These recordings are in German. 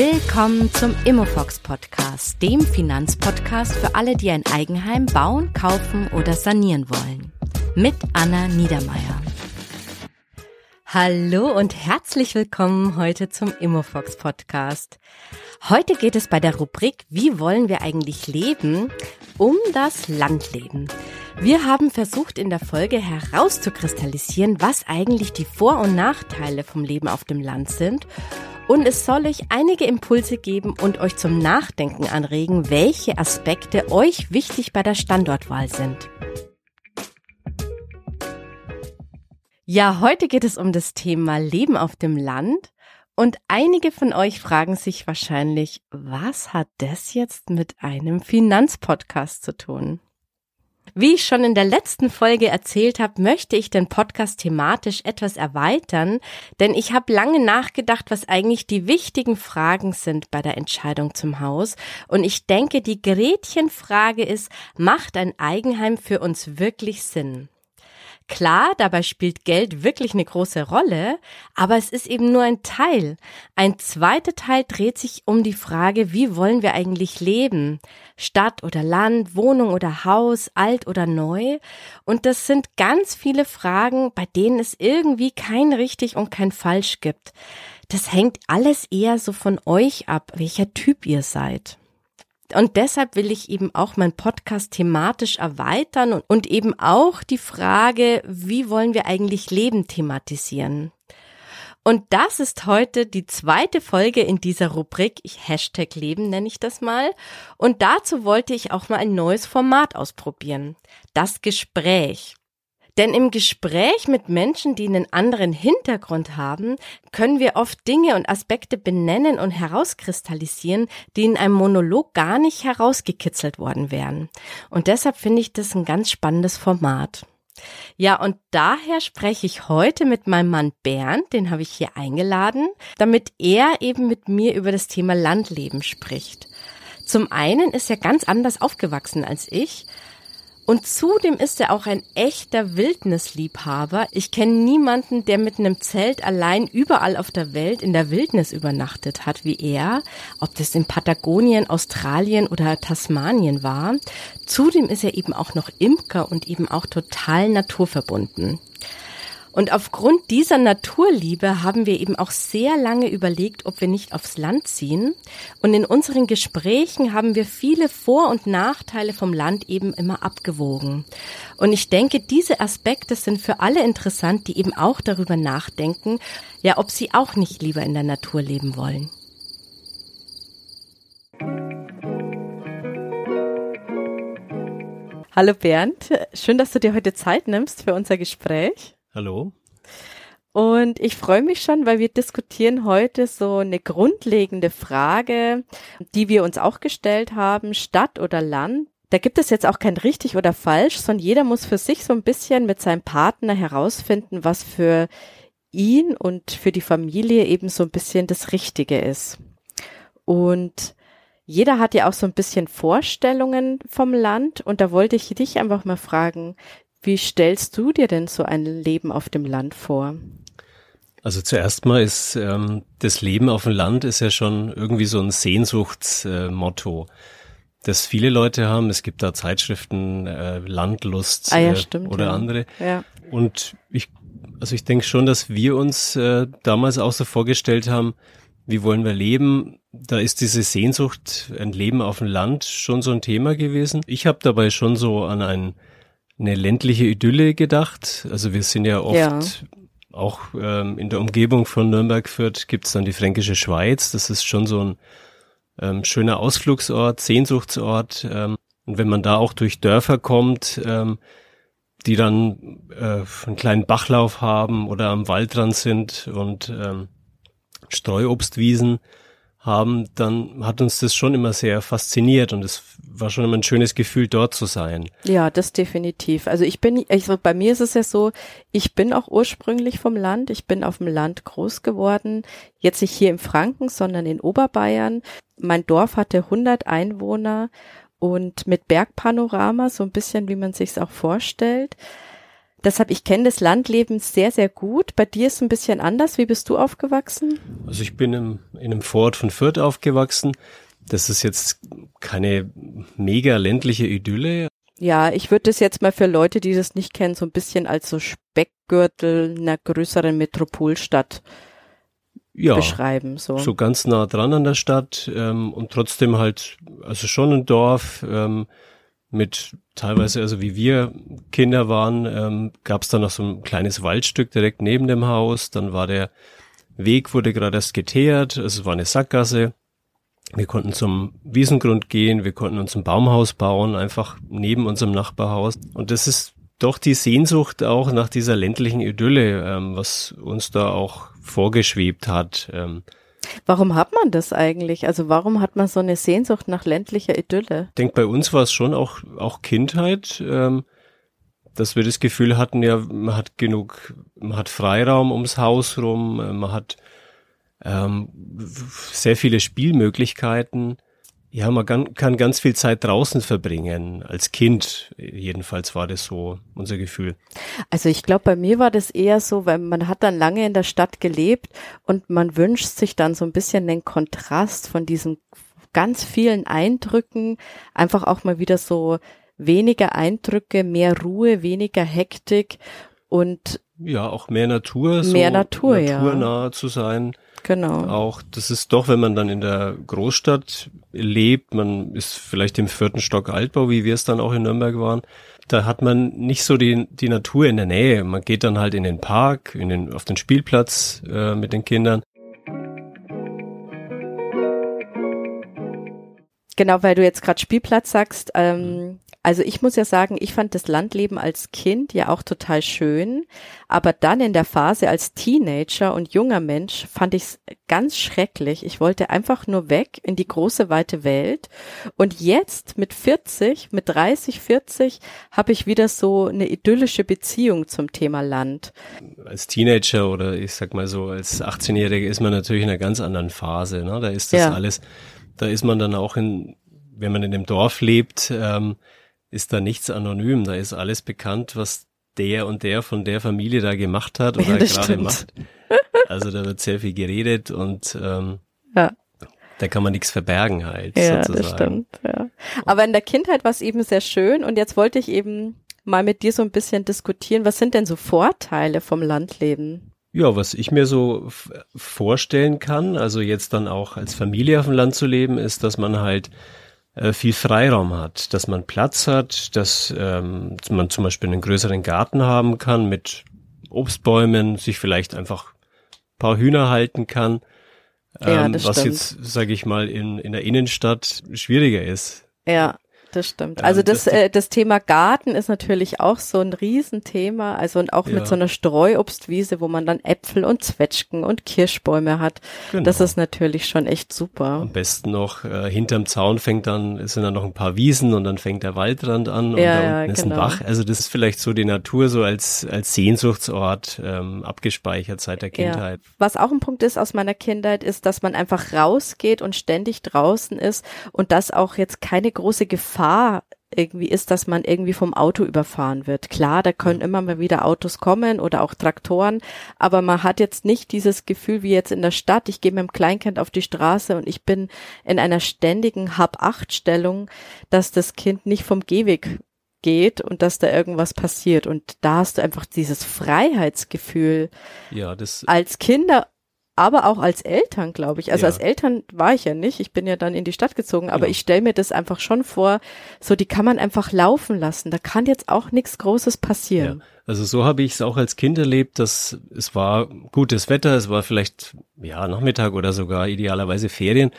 Willkommen zum Immofox Podcast, dem Finanzpodcast für alle, die ein Eigenheim bauen, kaufen oder sanieren wollen. Mit Anna Niedermeier. Hallo und herzlich willkommen heute zum Immofox Podcast. Heute geht es bei der Rubrik Wie wollen wir eigentlich leben? um das Landleben. Wir haben versucht in der Folge herauszukristallisieren, was eigentlich die Vor- und Nachteile vom Leben auf dem Land sind und es soll euch einige Impulse geben und euch zum Nachdenken anregen, welche Aspekte euch wichtig bei der Standortwahl sind. Ja, heute geht es um das Thema Leben auf dem Land. Und einige von euch fragen sich wahrscheinlich, was hat das jetzt mit einem Finanzpodcast zu tun? Wie ich schon in der letzten Folge erzählt habe, möchte ich den Podcast thematisch etwas erweitern, denn ich habe lange nachgedacht, was eigentlich die wichtigen Fragen sind bei der Entscheidung zum Haus. Und ich denke, die Gretchenfrage ist, macht ein Eigenheim für uns wirklich Sinn? Klar, dabei spielt Geld wirklich eine große Rolle, aber es ist eben nur ein Teil. Ein zweiter Teil dreht sich um die Frage, wie wollen wir eigentlich leben? Stadt oder Land, Wohnung oder Haus, alt oder neu? Und das sind ganz viele Fragen, bei denen es irgendwie kein richtig und kein falsch gibt. Das hängt alles eher so von euch ab, welcher Typ ihr seid. Und deshalb will ich eben auch mein Podcast thematisch erweitern und, und eben auch die Frage, wie wollen wir eigentlich Leben thematisieren. Und das ist heute die zweite Folge in dieser Rubrik. Ich Hashtag Leben nenne ich das mal. Und dazu wollte ich auch mal ein neues Format ausprobieren. Das Gespräch. Denn im Gespräch mit Menschen, die einen anderen Hintergrund haben, können wir oft Dinge und Aspekte benennen und herauskristallisieren, die in einem Monolog gar nicht herausgekitzelt worden wären. Und deshalb finde ich das ein ganz spannendes Format. Ja, und daher spreche ich heute mit meinem Mann Bernd, den habe ich hier eingeladen, damit er eben mit mir über das Thema Landleben spricht. Zum einen ist er ganz anders aufgewachsen als ich, und zudem ist er auch ein echter Wildnisliebhaber. Ich kenne niemanden, der mit einem Zelt allein überall auf der Welt in der Wildnis übernachtet hat wie er, ob das in Patagonien, Australien oder Tasmanien war. Zudem ist er eben auch noch Imker und eben auch total naturverbunden. Und aufgrund dieser Naturliebe haben wir eben auch sehr lange überlegt, ob wir nicht aufs Land ziehen. Und in unseren Gesprächen haben wir viele Vor- und Nachteile vom Land eben immer abgewogen. Und ich denke, diese Aspekte sind für alle interessant, die eben auch darüber nachdenken, ja, ob sie auch nicht lieber in der Natur leben wollen. Hallo Bernd, schön, dass du dir heute Zeit nimmst für unser Gespräch. Hallo. Und ich freue mich schon, weil wir diskutieren heute so eine grundlegende Frage, die wir uns auch gestellt haben, Stadt oder Land. Da gibt es jetzt auch kein richtig oder falsch, sondern jeder muss für sich so ein bisschen mit seinem Partner herausfinden, was für ihn und für die Familie eben so ein bisschen das Richtige ist. Und jeder hat ja auch so ein bisschen Vorstellungen vom Land und da wollte ich dich einfach mal fragen, wie stellst du dir denn so ein Leben auf dem Land vor? Also zuerst mal ist ähm, das Leben auf dem Land ist ja schon irgendwie so ein Sehnsuchtsmotto, äh, das viele Leute haben. Es gibt da Zeitschriften, äh, Landlust ah, ja, äh, oder ja. andere. Ja. Und ich, also ich denke schon, dass wir uns äh, damals auch so vorgestellt haben, wie wollen wir leben? Da ist diese Sehnsucht, ein Leben auf dem Land schon so ein Thema gewesen. Ich habe dabei schon so an ein eine ländliche Idylle gedacht. Also wir sind ja oft ja. auch ähm, in der Umgebung von Nürnberg Fürth gibt's dann die Fränkische Schweiz. Das ist schon so ein ähm, schöner Ausflugsort, Sehnsuchtsort. Ähm, und wenn man da auch durch Dörfer kommt, ähm, die dann äh, einen kleinen Bachlauf haben oder am Waldrand sind und ähm, Streuobstwiesen, haben, dann hat uns das schon immer sehr fasziniert und es war schon immer ein schönes Gefühl, dort zu sein. Ja, das definitiv. Also ich bin, also bei mir ist es ja so, ich bin auch ursprünglich vom Land. Ich bin auf dem Land groß geworden. Jetzt nicht hier im Franken, sondern in Oberbayern. Mein Dorf hatte 100 Einwohner und mit Bergpanorama, so ein bisschen, wie man sich's auch vorstellt. Deshalb, ich kenne das Landleben sehr, sehr gut. Bei dir ist es ein bisschen anders. Wie bist du aufgewachsen? Also ich bin im, in einem Vorort von Fürth aufgewachsen. Das ist jetzt keine mega ländliche Idylle. Ja, ich würde das jetzt mal für Leute, die das nicht kennen, so ein bisschen als so Speckgürtel einer größeren Metropolstadt ja, beschreiben. So. so ganz nah dran an der Stadt ähm, und trotzdem halt, also schon ein Dorf ähm, mit teilweise, also wie wir Kinder waren, ähm, gab es da noch so ein kleines Waldstück direkt neben dem Haus. Dann war der Weg, wurde gerade erst geteert, es war eine Sackgasse. Wir konnten zum Wiesengrund gehen, wir konnten uns ein Baumhaus bauen, einfach neben unserem Nachbarhaus. Und das ist doch die Sehnsucht auch nach dieser ländlichen Idylle, ähm, was uns da auch vorgeschwebt hat. Ähm, Warum hat man das eigentlich? Also warum hat man so eine Sehnsucht nach ländlicher Idylle? Ich denke, bei uns war es schon auch, auch Kindheit, ähm, dass wir das Gefühl hatten, ja, man hat genug, man hat Freiraum ums Haus rum, äh, man hat ähm, sehr viele Spielmöglichkeiten. Ja, man kann, kann ganz viel Zeit draußen verbringen. Als Kind jedenfalls war das so unser Gefühl. Also ich glaube, bei mir war das eher so, weil man hat dann lange in der Stadt gelebt und man wünscht sich dann so ein bisschen den Kontrast von diesen ganz vielen Eindrücken, einfach auch mal wieder so weniger Eindrücke, mehr Ruhe, weniger Hektik und ja, auch mehr Natur, mehr Natur, naturnah ja. zu sein. Genau. Auch, das ist doch, wenn man dann in der Großstadt lebt, man ist vielleicht im vierten Stock Altbau, wie wir es dann auch in Nürnberg waren, da hat man nicht so die, die Natur in der Nähe. Man geht dann halt in den Park, in den, auf den Spielplatz äh, mit den Kindern. Genau, weil du jetzt gerade Spielplatz sagst, ähm, also ich muss ja sagen, ich fand das Landleben als Kind ja auch total schön, aber dann in der Phase als Teenager und junger Mensch fand ich es ganz schrecklich. Ich wollte einfach nur weg in die große weite Welt und jetzt mit 40, mit 30, 40 habe ich wieder so eine idyllische Beziehung zum Thema Land. Als Teenager oder ich sag mal so als 18-Jähriger ist man natürlich in einer ganz anderen Phase. Ne? Da ist das ja. alles, da ist man dann auch in, wenn man in dem Dorf lebt, ähm, ist da nichts anonym, da ist alles bekannt, was der und der von der Familie da gemacht hat oder ja, gerade macht. Also da wird sehr viel geredet und ähm, ja. da kann man nichts verbergen halt. Ja, sozusagen. das stimmt. Ja. Aber in der Kindheit war es eben sehr schön und jetzt wollte ich eben mal mit dir so ein bisschen diskutieren, was sind denn so Vorteile vom Landleben? Ja, was ich mir so vorstellen kann, also jetzt dann auch als Familie auf dem Land zu leben, ist, dass man halt äh, viel Freiraum hat, dass man Platz hat, dass ähm, man zum Beispiel einen größeren Garten haben kann mit Obstbäumen, sich vielleicht einfach paar Hühner halten kann, ähm, ja, was stimmt. jetzt, sage ich mal, in, in der Innenstadt schwieriger ist. Ja, das stimmt. Also das, äh, das Thema Garten ist natürlich auch so ein Riesenthema. Also und auch ja. mit so einer Streuobstwiese, wo man dann Äpfel und Zwetschgen und Kirschbäume hat. Genau. Das ist natürlich schon echt super. Am besten noch äh, hinterm Zaun fängt dann, sind dann noch ein paar Wiesen und dann fängt der Waldrand an und ja, da unten ist genau. ein Bach. Also das ist vielleicht so die Natur so als, als Sehnsuchtsort ähm, abgespeichert seit der Kindheit. Ja. Was auch ein Punkt ist aus meiner Kindheit, ist, dass man einfach rausgeht und ständig draußen ist und das auch jetzt keine große Gefahr Gefahr irgendwie ist, dass man irgendwie vom Auto überfahren wird. Klar, da können immer mal wieder Autos kommen oder auch Traktoren, aber man hat jetzt nicht dieses Gefühl wie jetzt in der Stadt, ich gehe mit dem Kleinkind auf die Straße und ich bin in einer ständigen Hab-Acht-Stellung, dass das Kind nicht vom Gehweg geht und dass da irgendwas passiert. Und da hast du einfach dieses Freiheitsgefühl ja, das als Kinder aber auch als Eltern, glaube ich. Also ja. als Eltern war ich ja nicht. Ich bin ja dann in die Stadt gezogen, aber ja. ich stelle mir das einfach schon vor, so die kann man einfach laufen lassen. Da kann jetzt auch nichts Großes passieren. Ja. Also so habe ich es auch als Kind erlebt, dass es war gutes Wetter, es war vielleicht ja Nachmittag oder sogar idealerweise Ferien.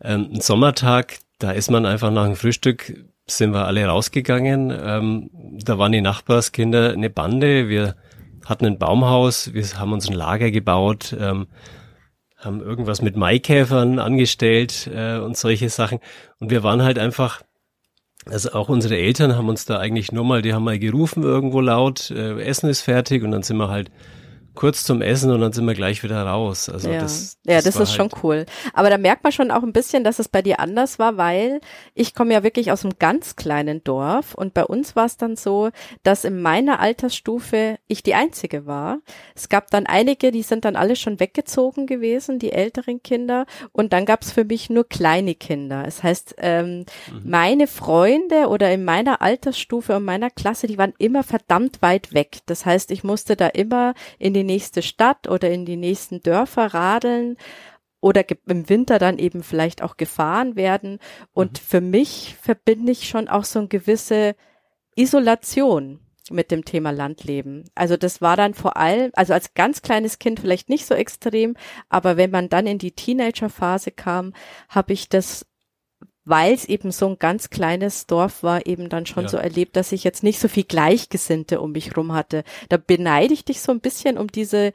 Ähm, ein Sommertag, da ist man einfach nach dem Frühstück sind wir alle rausgegangen. Ähm, da waren die Nachbarskinder eine Bande. Wir hatten ein Baumhaus, wir haben uns ein Lager gebaut. Ähm, haben irgendwas mit Maikäfern angestellt äh, und solche Sachen. Und wir waren halt einfach, also auch unsere Eltern haben uns da eigentlich nur mal, die haben mal gerufen irgendwo laut, äh, Essen ist fertig und dann sind wir halt kurz zum Essen und dann sind wir gleich wieder raus. Also ja. das, das, ja, das ist halt schon cool. Aber da merkt man schon auch ein bisschen, dass es bei dir anders war, weil ich komme ja wirklich aus einem ganz kleinen Dorf und bei uns war es dann so, dass in meiner Altersstufe ich die einzige war. Es gab dann einige, die sind dann alle schon weggezogen gewesen, die älteren Kinder, und dann gab es für mich nur kleine Kinder. Das heißt, ähm, mhm. meine Freunde oder in meiner Altersstufe und meiner Klasse, die waren immer verdammt weit weg. Das heißt, ich musste da immer in die nächste Stadt oder in die nächsten Dörfer radeln oder im Winter dann eben vielleicht auch gefahren werden. Und mhm. für mich verbinde ich schon auch so eine gewisse Isolation mit dem Thema Landleben. Also das war dann vor allem, also als ganz kleines Kind vielleicht nicht so extrem, aber wenn man dann in die Teenagerphase kam, habe ich das weil es eben so ein ganz kleines Dorf war, eben dann schon ja. so erlebt, dass ich jetzt nicht so viel Gleichgesinnte um mich rum hatte. Da beneide ich dich so ein bisschen um diese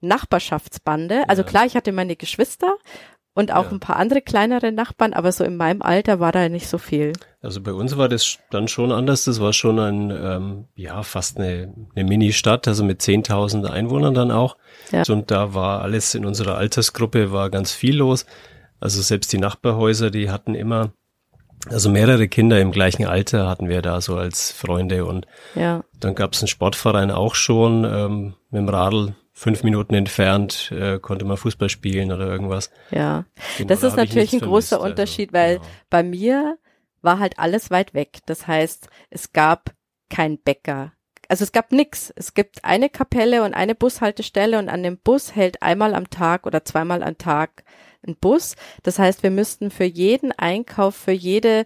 Nachbarschaftsbande. Also ja. klar, ich hatte meine Geschwister und auch ja. ein paar andere kleinere Nachbarn, aber so in meinem Alter war da nicht so viel. Also bei uns war das dann schon anders. Das war schon ein, ähm, ja, fast eine, eine Mini-Stadt, also mit 10.000 Einwohnern dann auch. Ja. Und da war alles in unserer Altersgruppe, war ganz viel los. Also selbst die Nachbarhäuser, die hatten immer, also mehrere Kinder im gleichen Alter hatten wir da so als Freunde und ja. dann gab es einen Sportverein auch schon ähm, mit dem Radl fünf Minuten entfernt äh, konnte man Fußball spielen oder irgendwas. Ja, genau, das ist da natürlich ein großer vermisst, also, Unterschied, weil genau. bei mir war halt alles weit weg. Das heißt, es gab kein Bäcker. Also es gab nix. Es gibt eine Kapelle und eine Bushaltestelle und an dem Bus hält einmal am Tag oder zweimal am Tag ein Bus. Das heißt, wir müssten für jeden Einkauf, für jede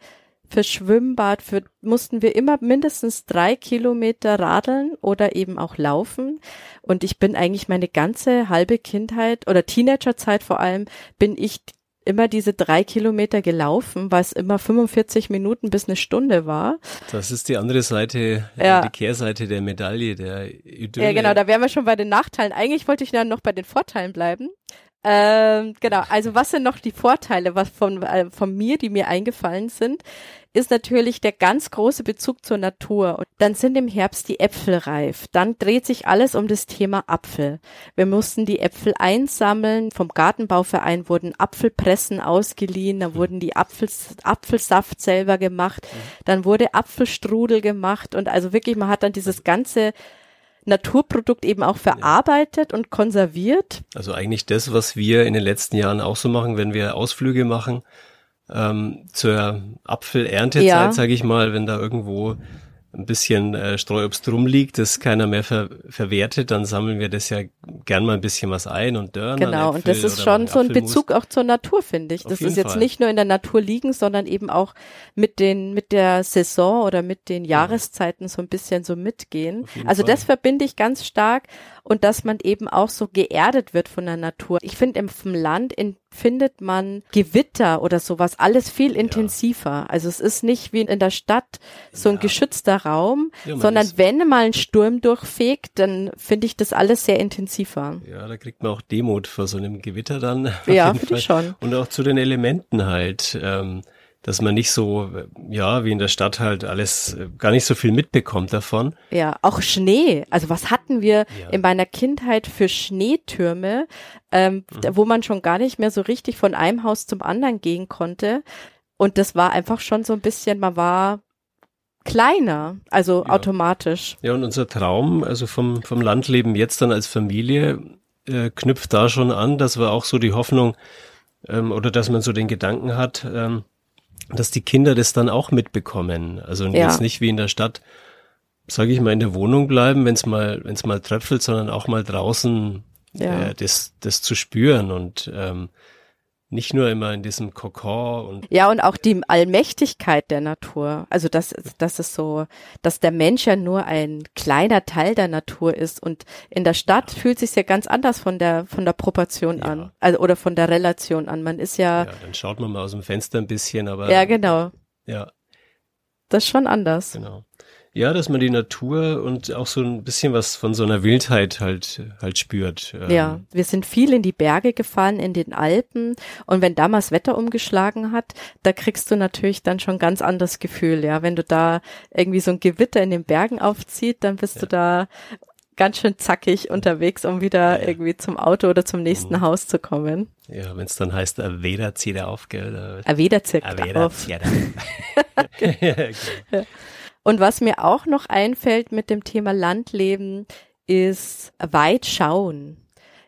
für Schwimmbad, für, mussten wir immer mindestens drei Kilometer radeln oder eben auch laufen. Und ich bin eigentlich meine ganze halbe Kindheit oder Teenagerzeit vor allem, bin ich immer diese drei Kilometer gelaufen, weil es immer 45 Minuten bis eine Stunde war. Das ist die andere Seite, äh, ja. die Kehrseite der Medaille, der Idylle. Ja, genau, da wären wir schon bei den Nachteilen. Eigentlich wollte ich dann noch bei den Vorteilen bleiben. Ähm, genau, also was sind noch die Vorteile was von, äh, von mir, die mir eingefallen sind, ist natürlich der ganz große Bezug zur Natur. Und dann sind im Herbst die Äpfel reif. Dann dreht sich alles um das Thema Apfel. Wir mussten die Äpfel einsammeln. Vom Gartenbauverein wurden Apfelpressen ausgeliehen. Da wurden die Apfel, Apfelsaft selber gemacht. Dann wurde Apfelstrudel gemacht. Und also wirklich, man hat dann dieses ganze Naturprodukt eben auch verarbeitet ja. und konserviert. Also eigentlich das, was wir in den letzten Jahren auch so machen, wenn wir Ausflüge machen, ähm, zur Apfelerntezeit, ja. sage ich mal, wenn da irgendwo ein bisschen äh, Streuobst rumliegt, das keiner mehr ver verwertet, dann sammeln wir das ja gern mal ein bisschen was ein und Dörner. Genau, und das ist schon so ein Bezug auch zur Natur, finde ich. Das ist jetzt Fall. nicht nur in der Natur liegen, sondern eben auch mit den, mit der Saison oder mit den Jahreszeiten so ein bisschen so mitgehen. Also Fall. das verbinde ich ganz stark und dass man eben auch so geerdet wird von der Natur. Ich finde im Land in findet man Gewitter oder sowas alles viel intensiver. Ja. Also es ist nicht wie in der Stadt so ein ja. geschützter Raum, ja, sondern wenn mal ein Sturm durchfegt, dann finde ich das alles sehr intensiver. Ja, da kriegt man auch Demut vor so einem Gewitter dann. Ja, finde ich schon. Und auch zu den Elementen halt. Ähm, dass man nicht so, ja, wie in der Stadt halt alles äh, gar nicht so viel mitbekommt davon. Ja, auch Schnee. Also was hatten wir ja. in meiner Kindheit für Schneetürme, ähm, mhm. wo man schon gar nicht mehr so richtig von einem Haus zum anderen gehen konnte. Und das war einfach schon so ein bisschen, man war kleiner, also ja. automatisch. Ja, und unser Traum, also vom, vom Landleben jetzt dann als Familie, äh, knüpft da schon an, dass wir auch so die Hoffnung ähm, oder dass man so den Gedanken hat, ähm, dass die Kinder das dann auch mitbekommen. Also ja. jetzt nicht wie in der Stadt, sage ich mal, in der Wohnung bleiben, wenn es mal, wenn es mal tröpfelt, sondern auch mal draußen ja. äh, das, das zu spüren und ähm, nicht nur immer in diesem Kokon und ja und auch die Allmächtigkeit der Natur. Also das das ist so dass der Mensch ja nur ein kleiner Teil der Natur ist und in der Stadt ja. fühlt sich ja ganz anders von der von der Proportion ja. an also oder von der Relation an. Man ist ja ja dann schaut man mal aus dem Fenster ein bisschen aber ja genau. Ja. Das ist schon anders. Genau ja, dass man die Natur und auch so ein bisschen was von so einer Wildheit halt, halt spürt. Ähm. Ja, wir sind viel in die Berge gefahren, in den Alpen. Und wenn damals Wetter umgeschlagen hat, da kriegst du natürlich dann schon ganz anderes Gefühl, ja. Wenn du da irgendwie so ein Gewitter in den Bergen aufzieht, dann bist ja. du da ganz schön zackig unterwegs, um wieder ja. irgendwie zum Auto oder zum nächsten mhm. Haus zu kommen. Ja, wenn es dann heißt, Aveda zieht er auf, gell? Aveda zieht Aveda auf. Zieht auf. Und was mir auch noch einfällt mit dem Thema Landleben, ist weit schauen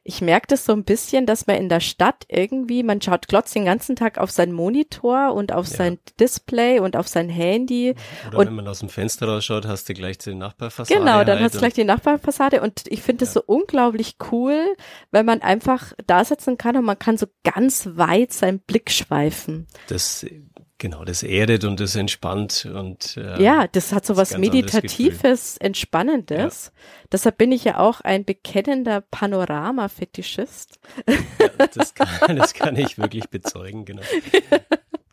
ich merke das so ein bisschen, dass man in der Stadt irgendwie, man schaut glotzt den ganzen Tag auf seinen Monitor und auf ja. sein Display und auf sein Handy. Oder und wenn man aus dem Fenster rausschaut, hast du gleich die Nachbarfassade. Genau, dann halt hast du gleich die Nachbarfassade und ich finde es ja. so unglaublich cool, wenn man einfach da sitzen kann und man kann so ganz weit seinen Blick schweifen. Das Genau, das erdet und das entspannt und äh, ja, das hat so was meditatives, entspannendes. Ja. Deshalb bin ich ja auch ein bekennender Panorama-Fetischist. Ja, das, kann, das kann ich wirklich bezeugen, genau.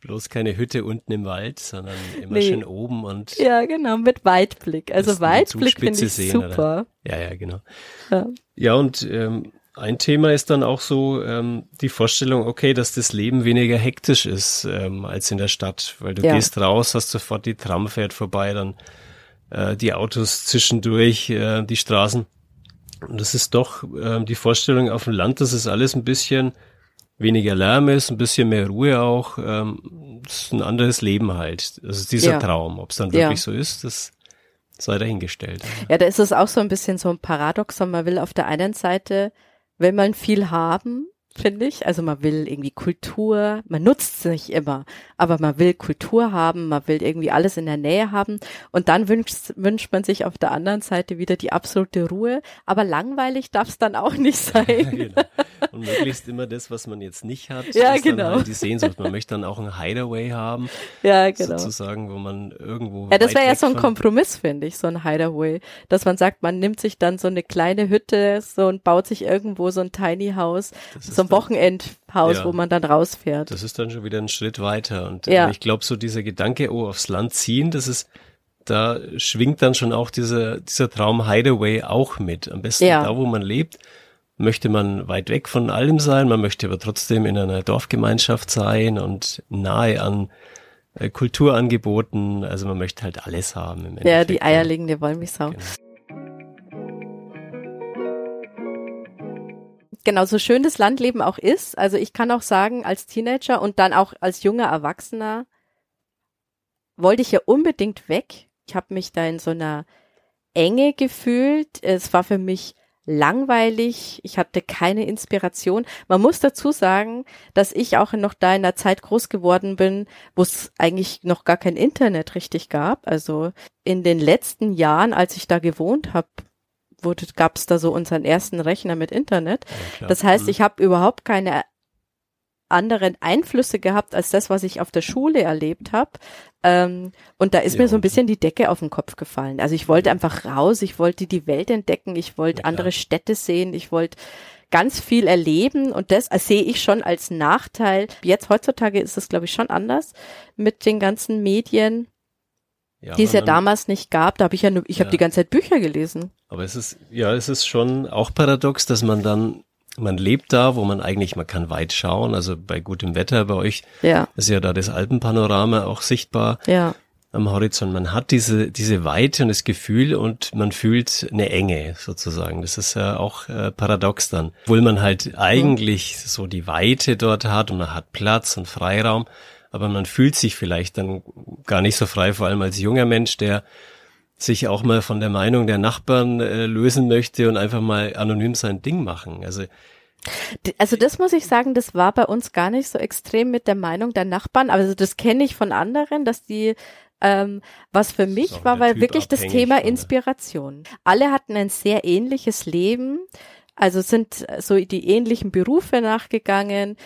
Bloß keine Hütte unten im Wald, sondern immer nee. schön oben und ja, genau mit Weitblick. Also Weitblick finde ich sehen, super. Oder? Ja, ja, genau. Ja, ja und ähm, ein Thema ist dann auch so ähm, die Vorstellung, okay, dass das Leben weniger hektisch ist ähm, als in der Stadt, weil du ja. gehst raus, hast sofort die Tram fährt vorbei, dann äh, die Autos zwischendurch, äh, die Straßen. Und das ist doch äh, die Vorstellung auf dem Land, dass es alles ein bisschen weniger Lärm ist, ein bisschen mehr Ruhe auch. Ähm, das ist ein anderes Leben halt. Das ist dieser ja. Traum. Ob es dann wirklich ja. so ist, das sei dahingestellt. Ja, da ist es auch so ein bisschen so ein Paradoxon. Man will auf der einen Seite will man viel haben, finde ich. Also man will irgendwie Kultur, man nutzt es nicht immer, aber man will Kultur haben, man will irgendwie alles in der Nähe haben und dann wünscht, wünscht man sich auf der anderen Seite wieder die absolute Ruhe, aber langweilig darf es dann auch nicht sein. Genau. Und möglichst immer das, was man jetzt nicht hat, ja, genau. Halt die Sehnsucht. Man möchte dann auch ein Hideaway haben, ja, genau. sozusagen, wo man irgendwo Ja, das wäre ja so ein Kompromiss, finde ich, so ein Hideaway, dass man sagt, man nimmt sich dann so eine kleine Hütte so und baut sich irgendwo so ein Tiny House, so ein Wochenendhaus, ja, wo man dann rausfährt. Das ist dann schon wieder ein Schritt weiter. Und ja. ich glaube, so dieser Gedanke, oh, aufs Land ziehen, das ist, da schwingt dann schon auch dieser, dieser Traum Hideaway auch mit. Am besten ja. da, wo man lebt, möchte man weit weg von allem sein, man möchte aber trotzdem in einer Dorfgemeinschaft sein und nahe an äh, Kulturangeboten, also man möchte halt alles haben. ja, die eierlegende Wollmilchsau. Genau. Genau, so schön das Landleben auch ist, also ich kann auch sagen, als Teenager und dann auch als junger Erwachsener wollte ich ja unbedingt weg. Ich habe mich da in so einer Enge gefühlt. Es war für mich langweilig, ich hatte keine Inspiration. Man muss dazu sagen, dass ich auch noch da in einer Zeit groß geworden bin, wo es eigentlich noch gar kein Internet richtig gab. Also in den letzten Jahren, als ich da gewohnt habe, wurde, gab es da so unseren ersten Rechner mit Internet. Ja, das heißt, mhm. ich habe überhaupt keine anderen Einflüsse gehabt als das, was ich auf der Schule erlebt habe. Ähm, und da ist ja, mir so ein bisschen die Decke auf den Kopf gefallen. Also ich wollte einfach raus, ich wollte die Welt entdecken, ich wollte ja, andere Städte sehen, ich wollte ganz viel erleben und das sehe ich schon als Nachteil. Jetzt heutzutage ist es, glaube ich, schon anders mit den ganzen Medien ja, die es ja damals nicht gab. Da habe ich ja nur, ich ja. habe die ganze Zeit Bücher gelesen. Aber es ist, ja, es ist schon auch paradox, dass man dann, man lebt da, wo man eigentlich, man kann weit schauen, also bei gutem Wetter bei euch ja. ist ja da das Alpenpanorama auch sichtbar. Ja. Am Horizont. Man hat diese, diese Weite und das Gefühl und man fühlt eine Enge sozusagen. Das ist ja auch äh, paradox dann. Obwohl man halt eigentlich mhm. so die Weite dort hat und man hat Platz und Freiraum aber man fühlt sich vielleicht dann gar nicht so frei, vor allem als junger Mensch, der sich auch mal von der Meinung der Nachbarn äh, lösen möchte und einfach mal anonym sein Ding machen. Also also das muss ich sagen, das war bei uns gar nicht so extrem mit der Meinung der Nachbarn. Also das kenne ich von anderen, dass die ähm, was für mich war, weil wirklich das Thema Inspiration. Alle hatten ein sehr ähnliches Leben, also sind so die ähnlichen Berufe nachgegangen.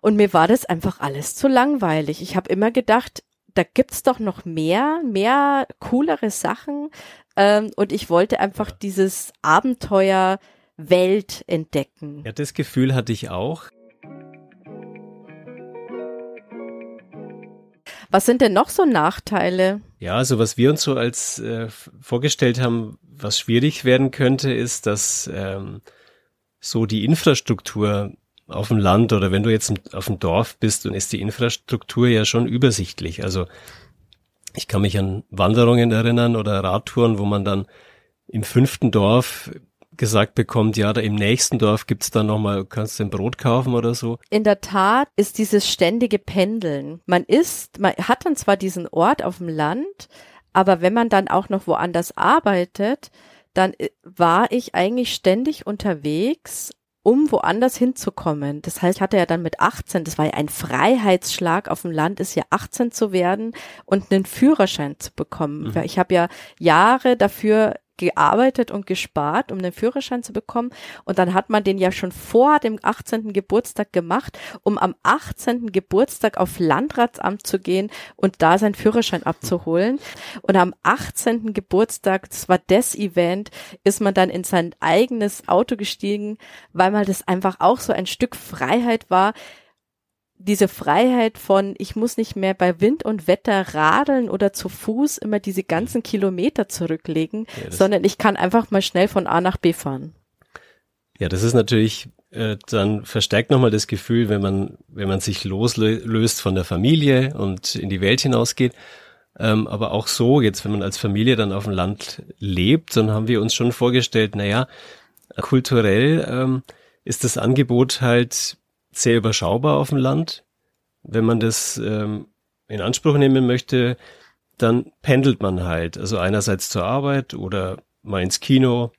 Und mir war das einfach alles zu langweilig. Ich habe immer gedacht, da gibt's doch noch mehr, mehr coolere Sachen. Ähm, und ich wollte einfach dieses Abenteuer Welt entdecken. Ja, das Gefühl hatte ich auch. Was sind denn noch so Nachteile? Ja, also was wir uns so als äh, vorgestellt haben, was schwierig werden könnte, ist, dass ähm, so die Infrastruktur auf dem Land oder wenn du jetzt auf dem Dorf bist, dann ist die Infrastruktur ja schon übersichtlich. Also ich kann mich an Wanderungen erinnern oder Radtouren, wo man dann im fünften Dorf gesagt bekommt, ja, da im nächsten Dorf gibt's dann nochmal, kannst du ein Brot kaufen oder so. In der Tat ist dieses ständige Pendeln. Man ist, man hat dann zwar diesen Ort auf dem Land, aber wenn man dann auch noch woanders arbeitet, dann äh, war ich eigentlich ständig unterwegs, um woanders hinzukommen. Das heißt, ich hatte ja dann mit 18, das war ja ein Freiheitsschlag auf dem Land, ist ja 18 zu werden und einen Führerschein zu bekommen. Mhm. Ich habe ja Jahre dafür gearbeitet und gespart, um den Führerschein zu bekommen. Und dann hat man den ja schon vor dem 18. Geburtstag gemacht, um am 18. Geburtstag auf Landratsamt zu gehen und da seinen Führerschein abzuholen. Und am 18. Geburtstag, das war das Event, ist man dann in sein eigenes Auto gestiegen, weil man das einfach auch so ein Stück Freiheit war diese Freiheit von, ich muss nicht mehr bei Wind und Wetter radeln oder zu Fuß immer diese ganzen Kilometer zurücklegen, ja, sondern ich kann einfach mal schnell von A nach B fahren. Ja, das ist natürlich äh, dann verstärkt nochmal das Gefühl, wenn man, wenn man sich loslöst von der Familie und in die Welt hinausgeht. Ähm, aber auch so, jetzt wenn man als Familie dann auf dem Land lebt, dann haben wir uns schon vorgestellt, naja, kulturell ähm, ist das Angebot halt sehr überschaubar auf dem Land. Wenn man das ähm, in Anspruch nehmen möchte, dann pendelt man halt. Also einerseits zur Arbeit oder mal ins Kino,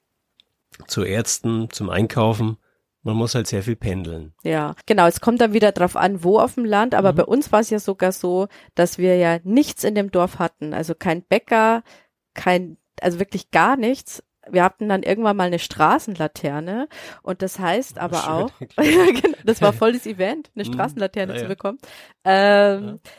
zu Ärzten, zum Einkaufen. Man muss halt sehr viel pendeln. Ja, genau. Es kommt dann wieder drauf an, wo auf dem Land. Aber mhm. bei uns war es ja sogar so, dass wir ja nichts in dem Dorf hatten. Also kein Bäcker, kein, also wirklich gar nichts wir hatten dann irgendwann mal eine Straßenlaterne und das heißt aber auch, genau, das war voll das Event, eine mhm. Straßenlaterne ja, zu bekommen. Ähm, ja.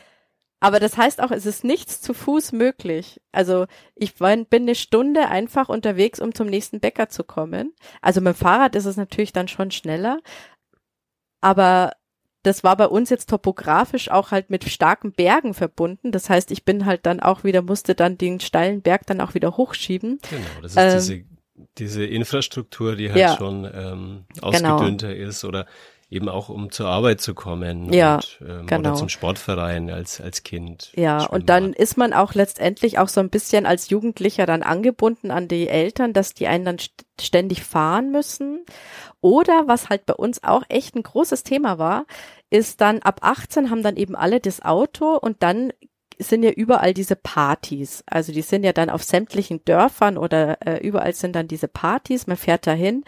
Aber das heißt auch, es ist nichts zu Fuß möglich. Also ich bin eine Stunde einfach unterwegs, um zum nächsten Bäcker zu kommen. Also mit dem Fahrrad ist es natürlich dann schon schneller. Aber das war bei uns jetzt topografisch auch halt mit starken Bergen verbunden. Das heißt, ich bin halt dann auch wieder, musste dann den steilen Berg dann auch wieder hochschieben. Genau, das ist ähm, diese, diese Infrastruktur, die halt ja, schon ähm, genau. ausgedünnter genau. ist oder eben auch um zur Arbeit zu kommen ja, und, ähm, genau. oder zum Sportverein als, als Kind. Ja, und dann ist man auch letztendlich auch so ein bisschen als Jugendlicher dann angebunden an die Eltern, dass die einen dann ständig fahren müssen. Oder was halt bei uns auch echt ein großes Thema war, ist dann ab 18 haben dann eben alle das Auto und dann sind ja überall diese Partys. Also die sind ja dann auf sämtlichen Dörfern oder äh, überall sind dann diese Partys. Man fährt dahin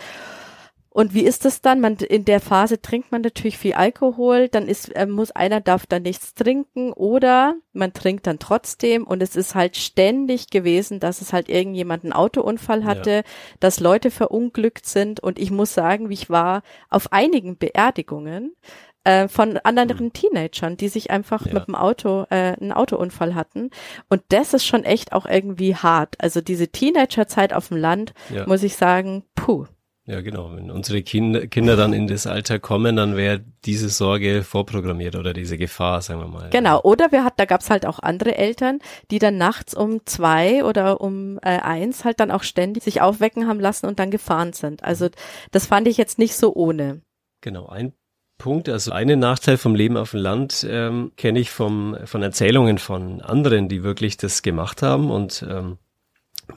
und wie ist das dann? Man in der Phase trinkt man natürlich viel Alkohol, dann ist äh, muss einer darf dann nichts trinken oder man trinkt dann trotzdem und es ist halt ständig gewesen, dass es halt irgendjemand einen Autounfall hatte, ja. dass Leute verunglückt sind und ich muss sagen, wie ich war auf einigen Beerdigungen äh, von anderen mhm. Teenagern, die sich einfach ja. mit dem Auto äh, einen Autounfall hatten und das ist schon echt auch irgendwie hart. Also diese Teenagerzeit auf dem Land, ja. muss ich sagen, puh. Ja, genau. Wenn unsere Kinder, Kinder dann in das Alter kommen, dann wäre diese Sorge vorprogrammiert oder diese Gefahr, sagen wir mal. Genau. Oder wir hat, da gab's halt auch andere Eltern, die dann nachts um zwei oder um äh, eins halt dann auch ständig sich aufwecken haben lassen und dann gefahren sind. Also das fand ich jetzt nicht so ohne. Genau. Ein Punkt, also einen Nachteil vom Leben auf dem Land ähm, kenne ich vom, von Erzählungen von anderen, die wirklich das gemacht haben und ähm,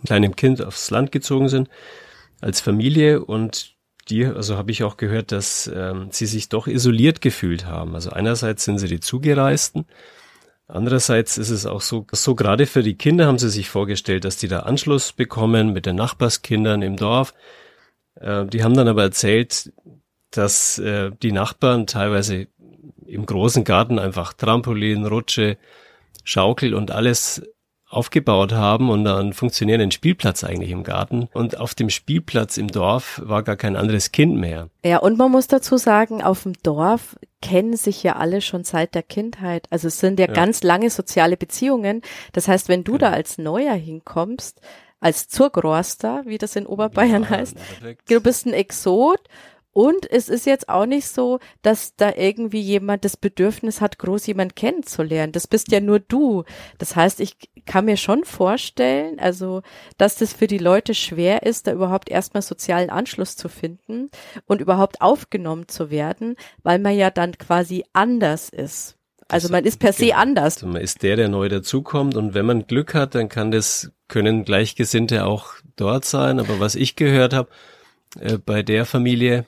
kleinem Kind aufs Land gezogen sind als Familie und die, also habe ich auch gehört, dass ähm, sie sich doch isoliert gefühlt haben. Also einerseits sind sie die Zugereisten, andererseits ist es auch so, so gerade für die Kinder haben sie sich vorgestellt, dass die da Anschluss bekommen mit den Nachbarskindern im Dorf. Äh, die haben dann aber erzählt, dass äh, die Nachbarn teilweise im großen Garten einfach Trampolin, Rutsche, Schaukel und alles aufgebaut haben und einen funktionierenden Spielplatz eigentlich im Garten. Und auf dem Spielplatz im Dorf war gar kein anderes Kind mehr. Ja, und man muss dazu sagen, auf dem Dorf kennen sich ja alle schon seit der Kindheit. Also es sind ja, ja. ganz lange soziale Beziehungen. Das heißt, wenn du ja. da als Neuer hinkommst, als Zurgroster, wie das in Oberbayern ja, heißt, du bist ein Exot und es ist jetzt auch nicht so, dass da irgendwie jemand das Bedürfnis hat, groß jemand kennenzulernen. Das bist ja nur du. Das heißt, ich kann mir schon vorstellen, also, dass das für die Leute schwer ist, da überhaupt erstmal sozialen Anschluss zu finden und überhaupt aufgenommen zu werden, weil man ja dann quasi anders ist. Also man ist per se genau. anders. Also man ist der, der neu dazukommt und wenn man Glück hat, dann kann das, können Gleichgesinnte auch dort sein. Aber was ich gehört habe, Äh, bei der Familie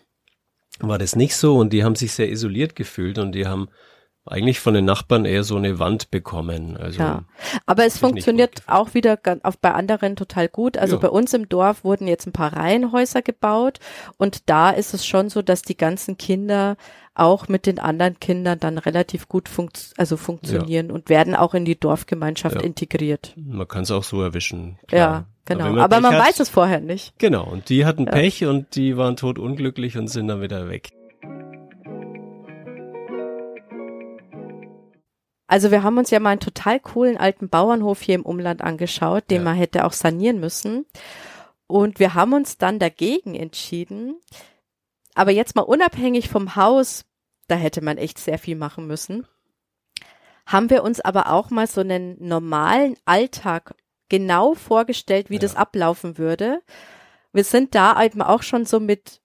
war das nicht so und die haben sich sehr isoliert gefühlt und die haben eigentlich von den Nachbarn eher so eine Wand bekommen. Also ja. Aber es funktioniert auch wieder auf, bei anderen total gut. Also ja. bei uns im Dorf wurden jetzt ein paar Reihenhäuser gebaut und da ist es schon so, dass die ganzen Kinder auch mit den anderen Kindern dann relativ gut funkt also funktionieren ja. und werden auch in die Dorfgemeinschaft ja. integriert. Man kann es auch so erwischen. Klar. Ja, genau. Aber man, Aber man weiß es vorher nicht. Genau. Und die hatten Pech und die waren tot unglücklich und sind dann wieder weg. Also wir haben uns ja mal einen total coolen alten Bauernhof hier im Umland angeschaut, den ja. man hätte auch sanieren müssen. Und wir haben uns dann dagegen entschieden. Aber jetzt mal unabhängig vom Haus, da hätte man echt sehr viel machen müssen. Haben wir uns aber auch mal so einen normalen Alltag genau vorgestellt, wie ja. das ablaufen würde. Wir sind da eben auch schon so mit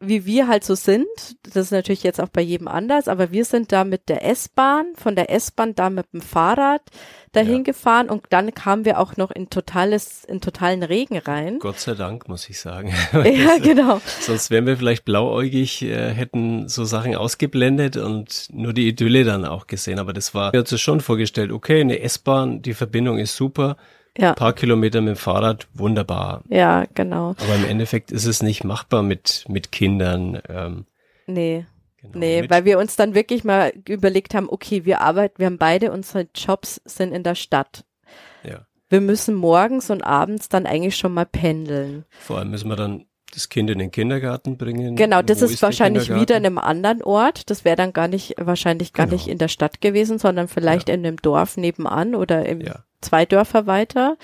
wie wir halt so sind, das ist natürlich jetzt auch bei jedem anders, aber wir sind da mit der S-Bahn, von der S-Bahn da mit dem Fahrrad dahin ja. gefahren und dann kamen wir auch noch in totales, in totalen Regen rein. Gott sei Dank, muss ich sagen. ja, genau. Sonst wären wir vielleicht blauäugig, äh, hätten so Sachen ausgeblendet und nur die Idylle dann auch gesehen. Aber das war, wir haben uns schon vorgestellt, okay, eine S-Bahn, die Verbindung ist super ja. Ein paar Kilometer mit dem Fahrrad, wunderbar. Ja, genau. Aber im Endeffekt ist es nicht machbar mit, mit Kindern. Ähm, nee. Genau, nee, weil wir uns dann wirklich mal überlegt haben, okay, wir arbeiten, wir haben beide unsere Jobs sind in der Stadt. Ja. Wir müssen morgens und abends dann eigentlich schon mal pendeln. Vor allem müssen wir dann das Kind in den Kindergarten bringen. Genau, das ist, ist wahrscheinlich wieder in einem anderen Ort. Das wäre dann gar nicht, wahrscheinlich gar genau. nicht in der Stadt gewesen, sondern vielleicht ja. in einem Dorf nebenan oder im ja. Zwei Dörfer weiter.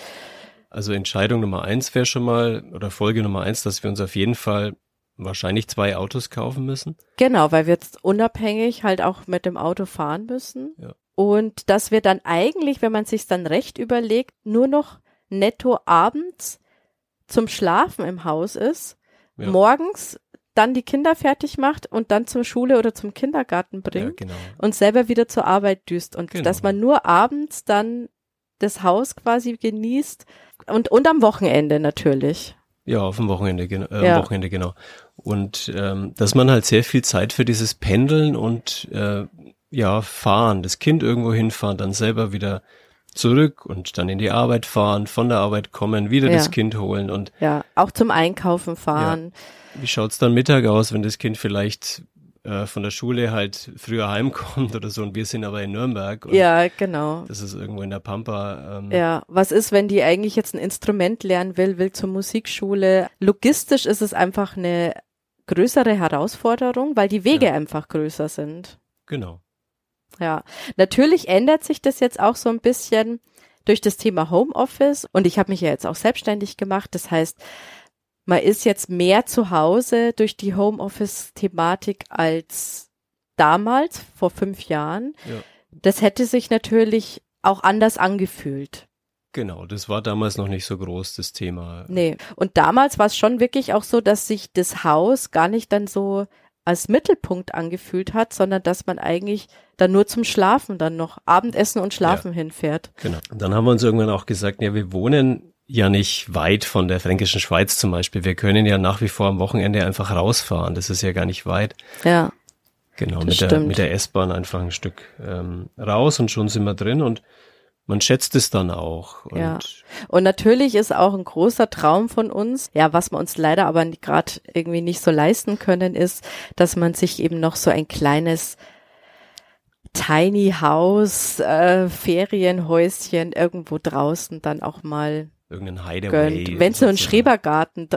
Also Entscheidung Nummer eins wäre schon mal, oder Folge Nummer eins, dass wir uns auf jeden Fall wahrscheinlich zwei Autos kaufen müssen. Genau, weil wir jetzt unabhängig halt auch mit dem Auto fahren müssen. Ja. Und dass wir dann eigentlich, wenn man sich dann recht überlegt, nur noch netto abends zum Schlafen im Haus ist, ja. morgens dann die Kinder fertig macht und dann zur Schule oder zum Kindergarten bringt ja, genau. und selber wieder zur Arbeit düst und genau. dass man nur abends dann das Haus quasi genießt und, und am Wochenende natürlich. Ja, auf dem Wochenende, äh, ja. Wochenende genau. Und ähm, dass man halt sehr viel Zeit für dieses Pendeln und äh, ja fahren, das Kind irgendwo hinfahren, dann selber wieder zurück und dann in die Arbeit fahren, von der Arbeit kommen, wieder ja. das Kind holen und ja, auch zum Einkaufen fahren. Ja. Wie schaut's dann Mittag aus, wenn das Kind vielleicht äh, von der Schule halt früher heimkommt oder so und wir sind aber in Nürnberg. ja, genau. Das ist irgendwo in der Pampa. Ähm. Ja, was ist, wenn die eigentlich jetzt ein Instrument lernen will, will zur Musikschule? Logistisch ist es einfach eine größere Herausforderung, weil die Wege ja. einfach größer sind. Genau. Ja, natürlich ändert sich das jetzt auch so ein bisschen durch das Thema Homeoffice und ich habe mich ja jetzt auch selbstständig gemacht. Das heißt, man ist jetzt mehr zu Hause durch die Homeoffice-Thematik als damals, vor fünf Jahren. Ja. Das hätte sich natürlich auch anders angefühlt. Genau, das war damals noch nicht so groß, das Thema. Nee, und damals war es schon wirklich auch so, dass sich das Haus gar nicht dann so als Mittelpunkt angefühlt hat, sondern dass man eigentlich dann nur zum Schlafen dann noch Abendessen und Schlafen ja, hinfährt. Genau. Und dann haben wir uns irgendwann auch gesagt, ja, wir wohnen ja nicht weit von der fränkischen Schweiz zum Beispiel. Wir können ja nach wie vor am Wochenende einfach rausfahren. Das ist ja gar nicht weit. Ja. Genau, mit der, mit der S-Bahn einfach ein Stück ähm, raus und schon sind wir drin und man schätzt es dann auch. Und ja. Und natürlich ist auch ein großer Traum von uns, ja, was wir uns leider aber gerade irgendwie nicht so leisten können, ist, dass man sich eben noch so ein kleines Tiny House, äh, Ferienhäuschen irgendwo draußen dann auch mal irgendein Hideaway. Gönnt. Wenn so ein Schrebergarten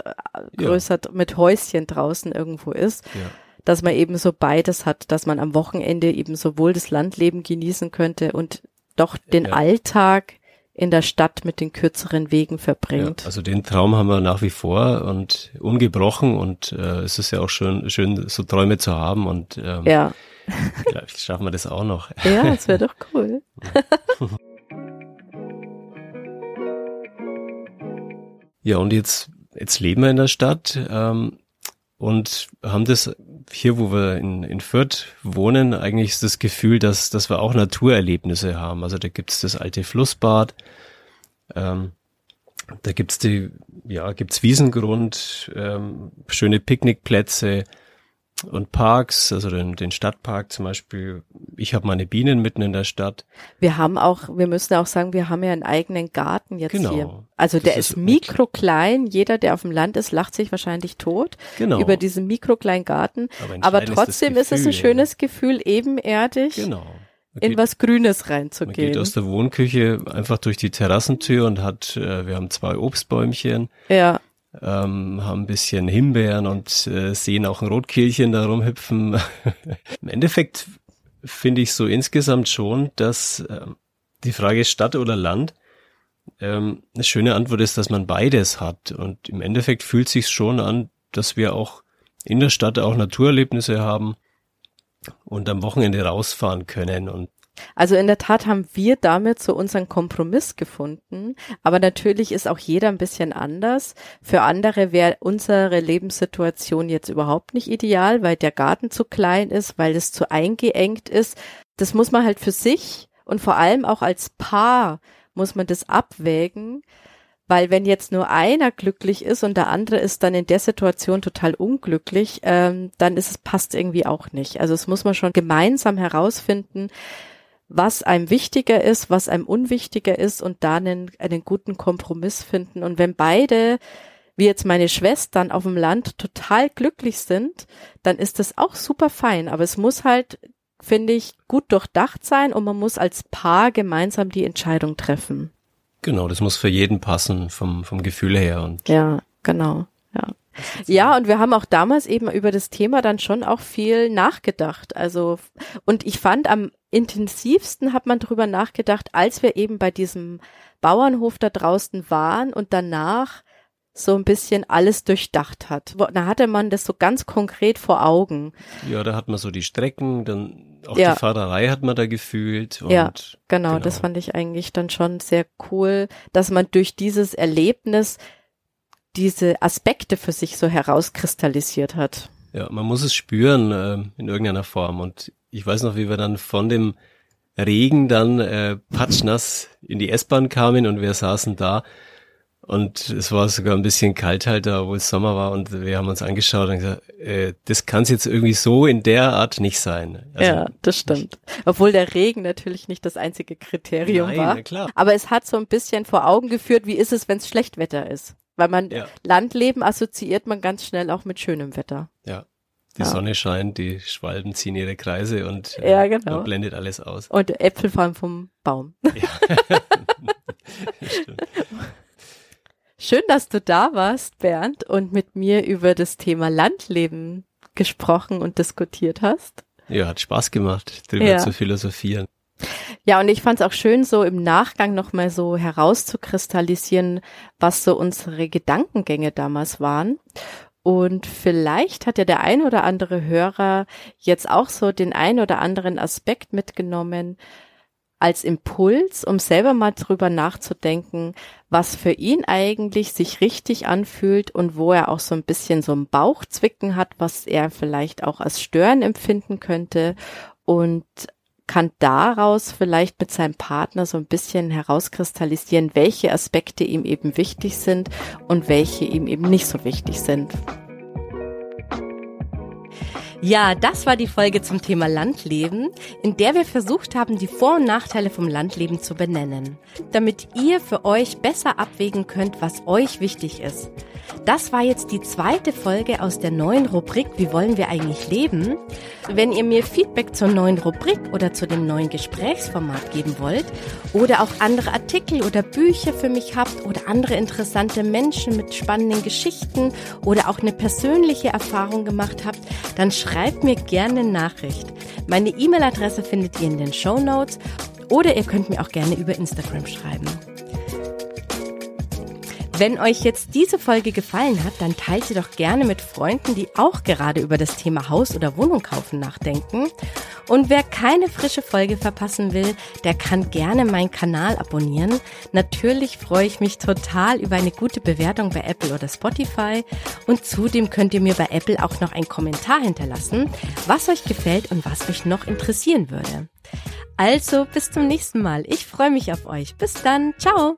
größer ja. mit Häuschen draußen irgendwo ist, ja. dass man eben so beides hat, dass man am Wochenende eben sowohl das Landleben genießen könnte und doch den ja. Alltag in der Stadt mit den kürzeren Wegen verbringt. Also den Traum haben wir nach wie vor und ungebrochen und äh, es ist ja auch schön, schön so Träume zu haben und ähm, ja. vielleicht schaffen wir das auch noch. Ja, das wäre doch cool. ja, und jetzt, jetzt leben wir in der Stadt ähm, und haben das hier, wo wir in, in Fürth wohnen, eigentlich das Gefühl, dass, dass wir auch Naturerlebnisse haben. Also da gibt's das alte Flussbad. Ähm, Da gibt's die, ja, gibt's Wiesengrund, ähm, schöne Picknickplätze, und Parks, also den, den Stadtpark zum Beispiel. Ich habe meine Bienen mitten in der Stadt. Wir haben auch, wir müssen auch sagen, wir haben ja einen eigenen Garten jetzt genau. hier. Also der ist, ist mikroklein. Jeder, der auf dem Land ist, lacht sich wahrscheinlich tot genau. über diesen mikrokleinen Garten. Aber, Aber trotzdem ist, ist, es ein schönes Gefühl, ebenerdig. Genau. in was Grünes reinzugehen. Man geht aus der Wohnküche einfach durch die Terrassentür und hat, äh, wir haben zwei Obstbäumchen. Ja ähm, haben ein bisschen Himbeeren und äh, sehen auch ein Rotkehlchen da rumhüpfen. Im Endeffekt finde ich so insgesamt schon, dass äh, die Frage Stadt oder Land ähm, eine schöne Antwort ist, dass man beides hat. Und im Endeffekt fühlt sich schon an, dass wir auch in der Stadt auch Naturerlebnisse haben und am Wochenende rausfahren können und also in der Tat haben wir damit so unseren Kompromiss gefunden. Aber natürlich ist auch jeder ein bisschen anders. Für andere wäre unsere Lebenssituation jetzt überhaupt nicht ideal, weil der Garten zu klein ist, weil es zu eingeengt ist. Das muss man halt für sich und vor allem auch als Paar muss man das abwägen. Weil wenn jetzt nur einer glücklich ist und der andere ist dann in der Situation total unglücklich, ähm, dann ist es passt irgendwie auch nicht. Also es muss man schon gemeinsam herausfinden, was einem wichtiger ist, was einem unwichtiger ist und da einen, einen guten Kompromiss finden. Und wenn beide, wie jetzt meine Schwestern auf dem Land, total glücklich sind, dann ist das auch super fein. Aber es muss halt, finde ich, gut durchdacht sein und man muss als Paar gemeinsam die Entscheidung treffen. Genau, das muss für jeden passen vom, vom Gefühl her. Und ja, genau. Ja. Ja, und wir haben auch damals eben über das Thema dann schon auch viel nachgedacht. Also, und ich fand am intensivsten hat man drüber nachgedacht, als wir eben bei diesem Bauernhof da draußen waren und danach so ein bisschen alles durchdacht hat. Da hatte man das so ganz konkret vor Augen. Ja, da hat man so die Strecken, dann auch ja. die Fahrerei hat man da gefühlt. Ja, genau, genau, das fand ich eigentlich dann schon sehr cool, dass man durch dieses Erlebnis diese Aspekte für sich so herauskristallisiert hat. Ja, man muss es spüren äh, in irgendeiner Form. Und ich weiß noch, wie wir dann von dem Regen dann äh, patschnass in die S-Bahn kamen und wir saßen da und es war sogar ein bisschen kalt halt da, wo es Sommer war und wir haben uns angeschaut und gesagt, äh, das kann es jetzt irgendwie so in der Art nicht sein. Also, ja, das stimmt. Obwohl der Regen natürlich nicht das einzige Kriterium nein, war. Klar. Aber es hat so ein bisschen vor Augen geführt, wie ist es, wenn es schlecht Wetter ist. Weil man ja. Landleben assoziiert man ganz schnell auch mit schönem Wetter. Ja. Die ja. Sonne scheint, die Schwalben ziehen ihre Kreise und äh, ja, genau. blendet alles aus. Und Äpfel fallen vom Baum. Ja. Schön, dass du da warst, Bernd, und mit mir über das Thema Landleben gesprochen und diskutiert hast. Ja, hat Spaß gemacht, darüber ja. zu philosophieren. Ja, und ich fand es auch schön, so im Nachgang nochmal so herauszukristallisieren, was so unsere Gedankengänge damals waren. Und vielleicht hat ja der ein oder andere Hörer jetzt auch so den ein oder anderen Aspekt mitgenommen als Impuls, um selber mal drüber nachzudenken, was für ihn eigentlich sich richtig anfühlt und wo er auch so ein bisschen so ein Bauchzwicken hat, was er vielleicht auch als Stören empfinden könnte und kann daraus vielleicht mit seinem Partner so ein bisschen herauskristallisieren, welche Aspekte ihm eben wichtig sind und welche ihm eben nicht so wichtig sind. Ja, das war die Folge zum Thema Landleben, in der wir versucht haben, die Vor- und Nachteile vom Landleben zu benennen, damit ihr für euch besser abwägen könnt, was euch wichtig ist. Das war jetzt die zweite Folge aus der neuen Rubrik Wie wollen wir eigentlich leben? Wenn ihr mir Feedback zur neuen Rubrik oder zu dem neuen Gesprächsformat geben wollt oder auch andere Artikel oder Bücher für mich habt oder andere interessante Menschen mit spannenden Geschichten oder auch eine persönliche Erfahrung gemacht habt, dann schreibt mir gerne eine Nachricht. Meine E-Mail-Adresse findet ihr in den Show Notes oder ihr könnt mir auch gerne über Instagram schreiben. Wenn euch jetzt diese Folge gefallen hat, dann teilt sie doch gerne mit Freunden, die auch gerade über das Thema Haus oder Wohnung kaufen nachdenken. Und wer keine frische Folge verpassen will, der kann gerne meinen Kanal abonnieren. Natürlich freue ich mich total über eine gute Bewertung bei Apple oder Spotify. Und zudem könnt ihr mir bei Apple auch noch einen Kommentar hinterlassen, was euch gefällt und was euch noch interessieren würde. Also bis zum nächsten Mal. Ich freue mich auf euch. Bis dann. Ciao.